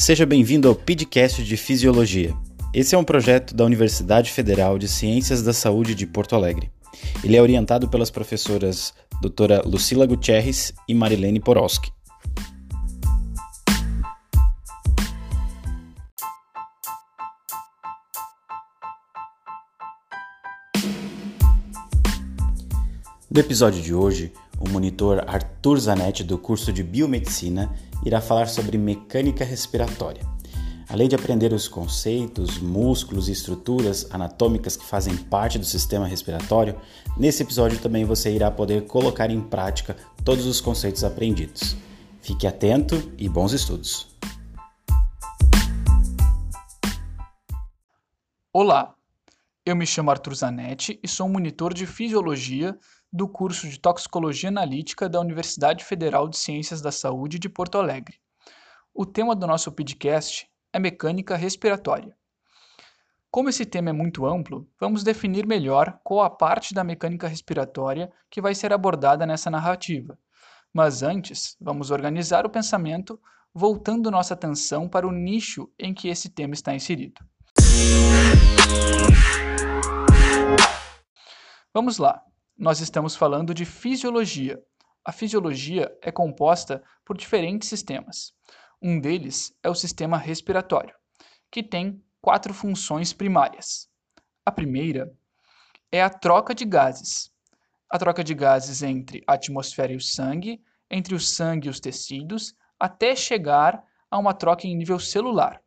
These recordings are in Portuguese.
Seja bem-vindo ao podcast de Fisiologia. Esse é um projeto da Universidade Federal de Ciências da Saúde de Porto Alegre. Ele é orientado pelas professoras doutora Lucila Gutierrez e Marilene Porowski. No episódio de hoje, o monitor Arthur Zanetti, do curso de Biomedicina, irá falar sobre mecânica respiratória. Além de aprender os conceitos, músculos e estruturas anatômicas que fazem parte do sistema respiratório, nesse episódio também você irá poder colocar em prática todos os conceitos aprendidos. Fique atento e bons estudos! Olá, eu me chamo Arthur Zanetti e sou monitor de Fisiologia do curso de Toxicologia Analítica da Universidade Federal de Ciências da Saúde de Porto Alegre. O tema do nosso podcast é mecânica respiratória. Como esse tema é muito amplo, vamos definir melhor qual a parte da mecânica respiratória que vai ser abordada nessa narrativa. Mas antes, vamos organizar o pensamento voltando nossa atenção para o nicho em que esse tema está inserido. Vamos lá nós estamos falando de fisiologia. A fisiologia é composta por diferentes sistemas. Um deles é o sistema respiratório, que tem quatro funções primárias. A primeira é a troca de gases. A troca de gases entre a atmosfera e o sangue, entre o sangue e os tecidos, até chegar a uma troca em nível celular.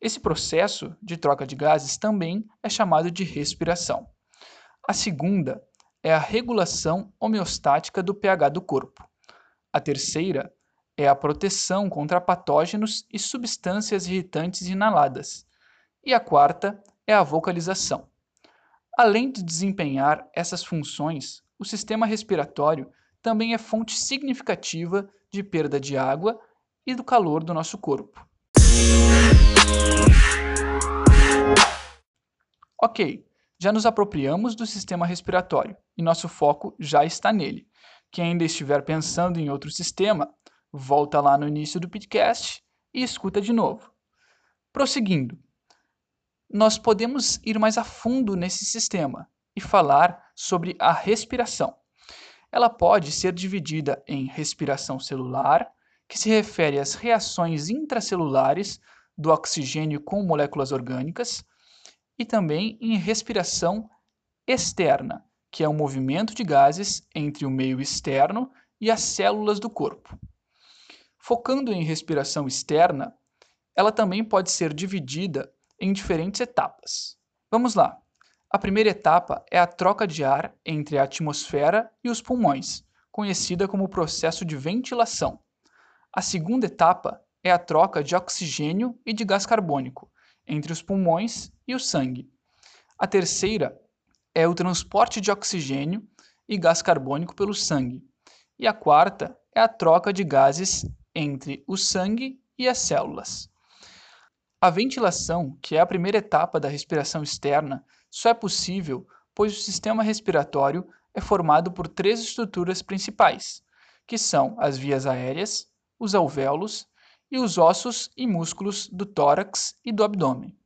Esse processo de troca de gases também é chamado de respiração. A segunda é a regulação homeostática do pH do corpo. A terceira é a proteção contra patógenos e substâncias irritantes inaladas. E a quarta é a vocalização. Além de desempenhar essas funções, o sistema respiratório também é fonte significativa de perda de água e do calor do nosso corpo. Ok, já nos apropriamos do sistema respiratório e nosso foco já está nele. Quem ainda estiver pensando em outro sistema, volta lá no início do podcast e escuta de novo. Prosseguindo, nós podemos ir mais a fundo nesse sistema e falar sobre a respiração. Ela pode ser dividida em respiração celular, que se refere às reações intracelulares do oxigênio com moléculas orgânicas, e também em respiração externa, que é o movimento de gases entre o meio externo e as células do corpo. Focando em respiração externa, ela também pode ser dividida em diferentes etapas. Vamos lá. A primeira etapa é a troca de ar entre a atmosfera e os pulmões, conhecida como processo de ventilação. A segunda etapa é a troca de oxigênio e de gás carbônico, entre os pulmões e o sangue. A terceira é o transporte de oxigênio e gás carbônico pelo sangue. E a quarta é a troca de gases entre o sangue e as células. A ventilação, que é a primeira etapa da respiração externa, só é possível pois o sistema respiratório é formado por três estruturas principais, que são as vias aéreas, os alvéolos e os ossos e músculos do tórax e do abdômen.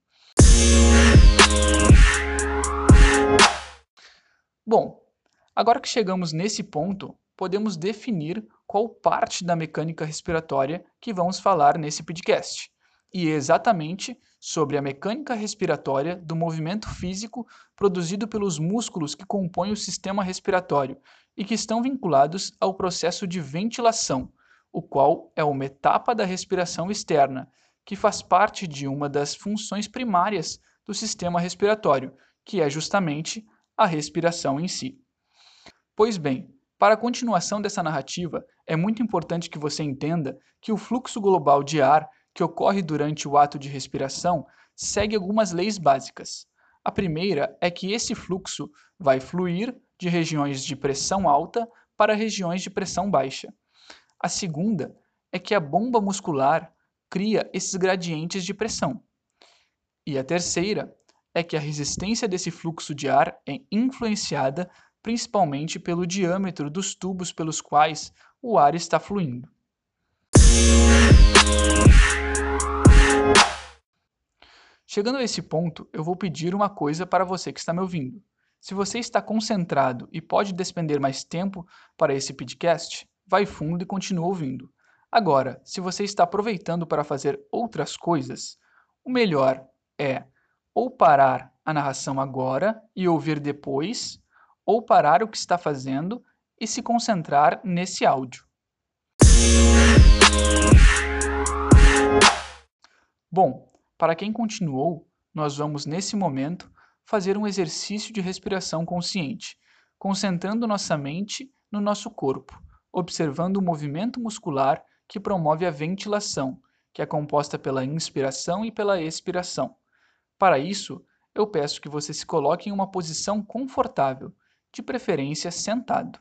Bom, agora que chegamos nesse ponto, podemos definir qual parte da mecânica respiratória que vamos falar nesse podcast. E é exatamente sobre a mecânica respiratória do movimento físico produzido pelos músculos que compõem o sistema respiratório e que estão vinculados ao processo de ventilação, o qual é uma etapa da respiração externa, que faz parte de uma das funções primárias do sistema respiratório, que é justamente a respiração em si. Pois bem, para a continuação dessa narrativa, é muito importante que você entenda que o fluxo global de ar que ocorre durante o ato de respiração segue algumas leis básicas. A primeira é que esse fluxo vai fluir de regiões de pressão alta para regiões de pressão baixa. A segunda é que a bomba muscular cria esses gradientes de pressão. E a terceira é que a resistência desse fluxo de ar é influenciada principalmente pelo diâmetro dos tubos pelos quais o ar está fluindo. Chegando a esse ponto, eu vou pedir uma coisa para você que está me ouvindo. Se você está concentrado e pode despender mais tempo para esse podcast, vai fundo e continua ouvindo. Agora, se você está aproveitando para fazer outras coisas, o melhor é ou parar a narração agora e ouvir depois, ou parar o que está fazendo e se concentrar nesse áudio. Bom, para quem continuou, nós vamos nesse momento fazer um exercício de respiração consciente, concentrando nossa mente no nosso corpo, observando o movimento muscular que promove a ventilação, que é composta pela inspiração e pela expiração. Para isso, eu peço que você se coloque em uma posição confortável, de preferência sentado.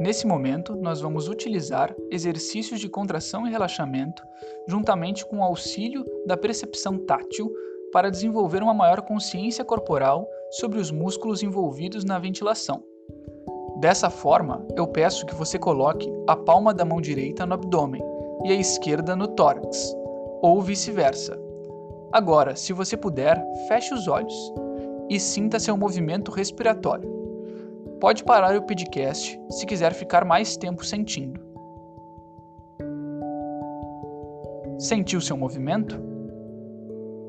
Nesse momento, nós vamos utilizar exercícios de contração e relaxamento, juntamente com o auxílio da percepção tátil, para desenvolver uma maior consciência corporal sobre os músculos envolvidos na ventilação. Dessa forma, eu peço que você coloque a palma da mão direita no abdômen e a esquerda no tórax, ou vice-versa. Agora, se você puder, feche os olhos e sinta seu movimento respiratório. Pode parar o podcast se quiser ficar mais tempo sentindo. Sentiu seu movimento?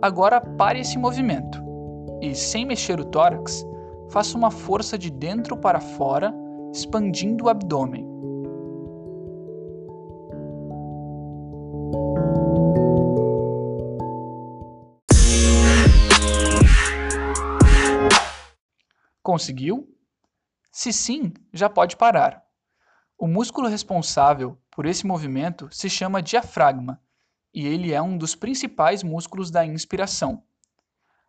Agora pare esse movimento e, sem mexer o tórax, faça uma força de dentro para fora, expandindo o abdômen. Conseguiu? Se sim, já pode parar. O músculo responsável por esse movimento se chama diafragma e ele é um dos principais músculos da inspiração.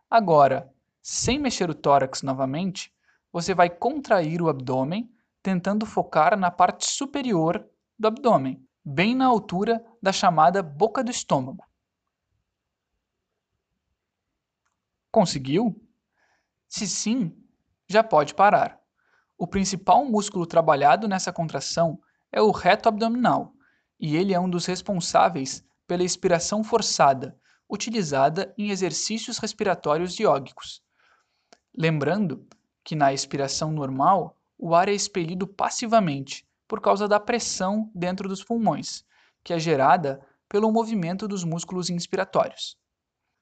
Agora, sem mexer o tórax novamente, você vai contrair o abdômen, tentando focar na parte superior do abdômen, bem na altura da chamada boca do estômago. Conseguiu? Se sim, já pode parar. O principal músculo trabalhado nessa contração é o reto abdominal, e ele é um dos responsáveis pela expiração forçada, utilizada em exercícios respiratórios iógicos. Lembrando que na expiração normal, o ar é expelido passivamente por causa da pressão dentro dos pulmões, que é gerada pelo movimento dos músculos inspiratórios.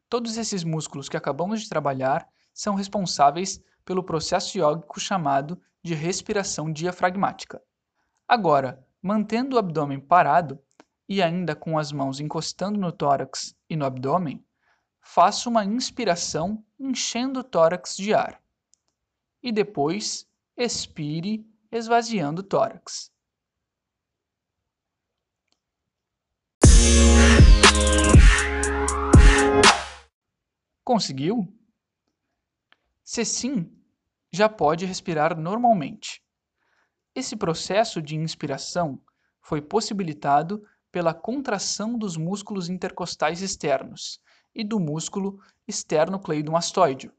Todos esses músculos que acabamos de trabalhar são responsáveis pelo processo iógico chamado de respiração diafragmática. Agora, mantendo o abdômen parado e ainda com as mãos encostando no tórax e no abdômen, faça uma inspiração enchendo o tórax de ar. E depois expire esvaziando o tórax. Conseguiu? Se sim, já pode respirar normalmente. Esse processo de inspiração foi possibilitado pela contração dos músculos intercostais externos e do músculo esternocleidomastoideo.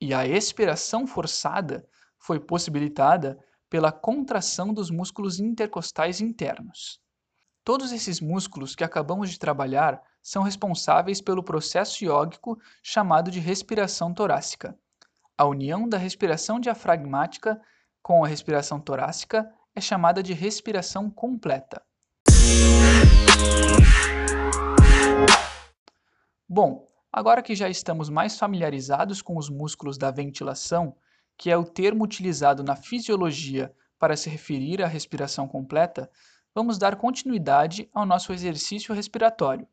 E a expiração forçada foi possibilitada pela contração dos músculos intercostais internos. Todos esses músculos que acabamos de trabalhar são responsáveis pelo processo iógico chamado de respiração torácica. A união da respiração diafragmática com a respiração torácica é chamada de respiração completa. Bom, agora que já estamos mais familiarizados com os músculos da ventilação, que é o termo utilizado na fisiologia para se referir à respiração completa, vamos dar continuidade ao nosso exercício respiratório.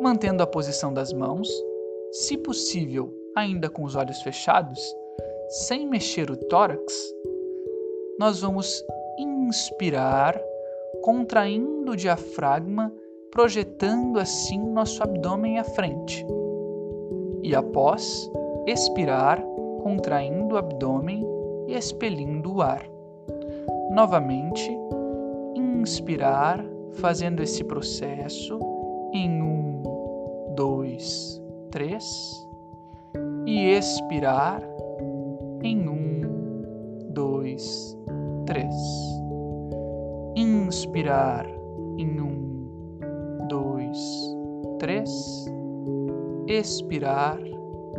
Mantendo a posição das mãos, se possível, ainda com os olhos fechados, sem mexer o tórax, nós vamos inspirar, contraindo o diafragma, projetando assim nosso abdômen à frente. E após, expirar, contraindo o abdômen e expelindo o ar. Novamente, inspirar, fazendo esse processo em um, dois, três e expirar em um, dois, três. Inspirar em um, dois, três. Expirar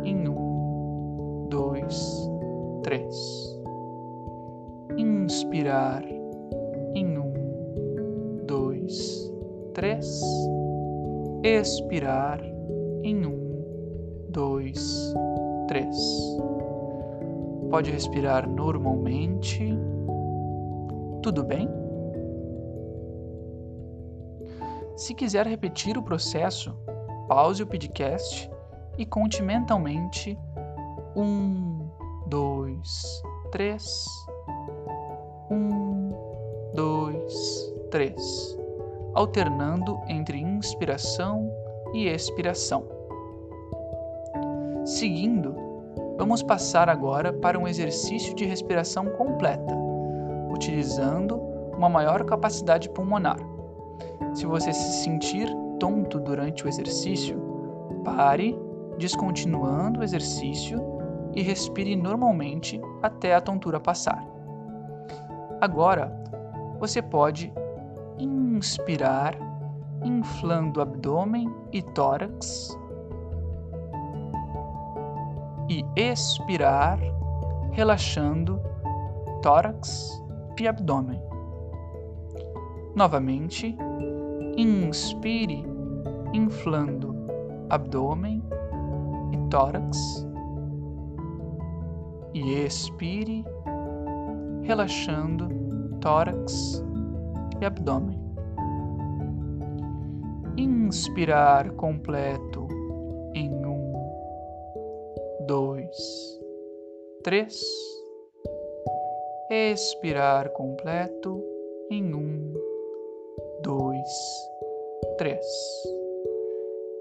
em um, dois, três. Inspirar em um, dois, três. Expirar em um, dois, três. Pode respirar normalmente. Tudo bem? Se quiser repetir o processo, pause o podcast e conte mentalmente um, dois, três. Um, dois, três, alternando entre inspiração e expiração. Seguindo, vamos passar agora para um exercício de respiração completa, utilizando uma maior capacidade pulmonar. Se você se sentir tonto durante o exercício, pare, descontinuando o exercício e respire normalmente até a tontura passar. Agora, você pode inspirar, inflando o abdômen e tórax, expirar, relaxando tórax e abdômen. Novamente, inspire, inflando abdômen e tórax, e expire, relaxando tórax e abdômen. Inspirar completo três. Expirar completo em um, dois, três.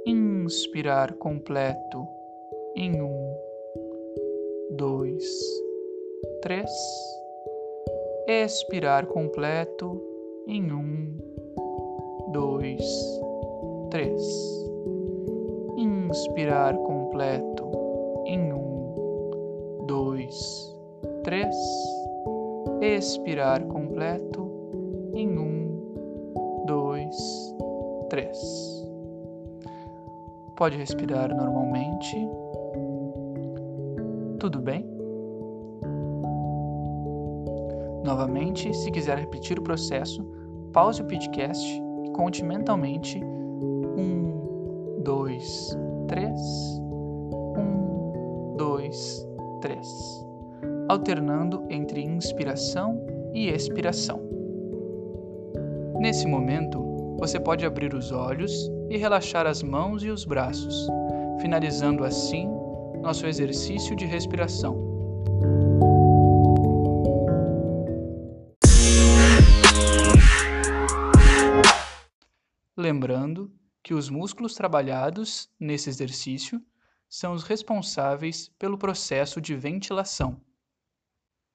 Inspirar completo em um, dois, três. Expirar completo em um, dois, três. Inspirar completo em um, dois, três. Expirar completo em um, dois, três. Pode respirar normalmente. Tudo bem? Novamente, se quiser repetir o processo, pause o podcast e conte mentalmente um, dois, três, um, dois, três, alternando entre inspiração e expiração. Nesse momento, você pode abrir os olhos e relaxar as mãos e os braços, finalizando assim nosso exercício de respiração. Lembrando que os músculos trabalhados nesse exercício são os responsáveis pelo processo de ventilação.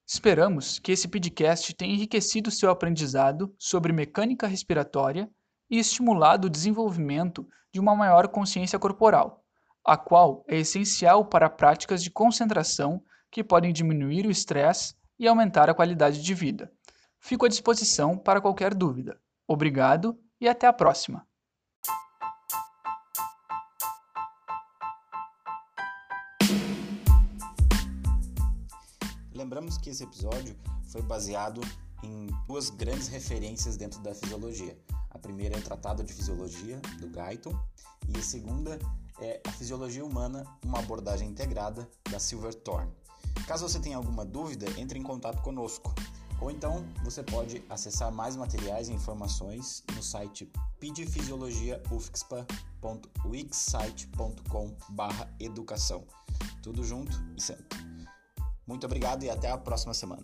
Esperamos que esse podcast tenha enriquecido seu aprendizado sobre mecânica respiratória e estimulado o desenvolvimento de uma maior consciência corporal, a qual é essencial para práticas de concentração que podem diminuir o estresse e aumentar a qualidade de vida. Fico à disposição para qualquer dúvida. Obrigado e até a próxima! Lembramos que esse episódio foi baseado em duas grandes referências dentro da fisiologia. A primeira é o Tratado de Fisiologia, do Guyton, e a segunda é a Fisiologia Humana, uma abordagem integrada, da Silverthorne. Caso você tenha alguma dúvida, entre em contato conosco. Ou então você pode acessar mais materiais e informações no site pidefisiologiaufxpa.wixsite.com/educação. Tudo junto e sempre. Muito obrigado e até a próxima semana.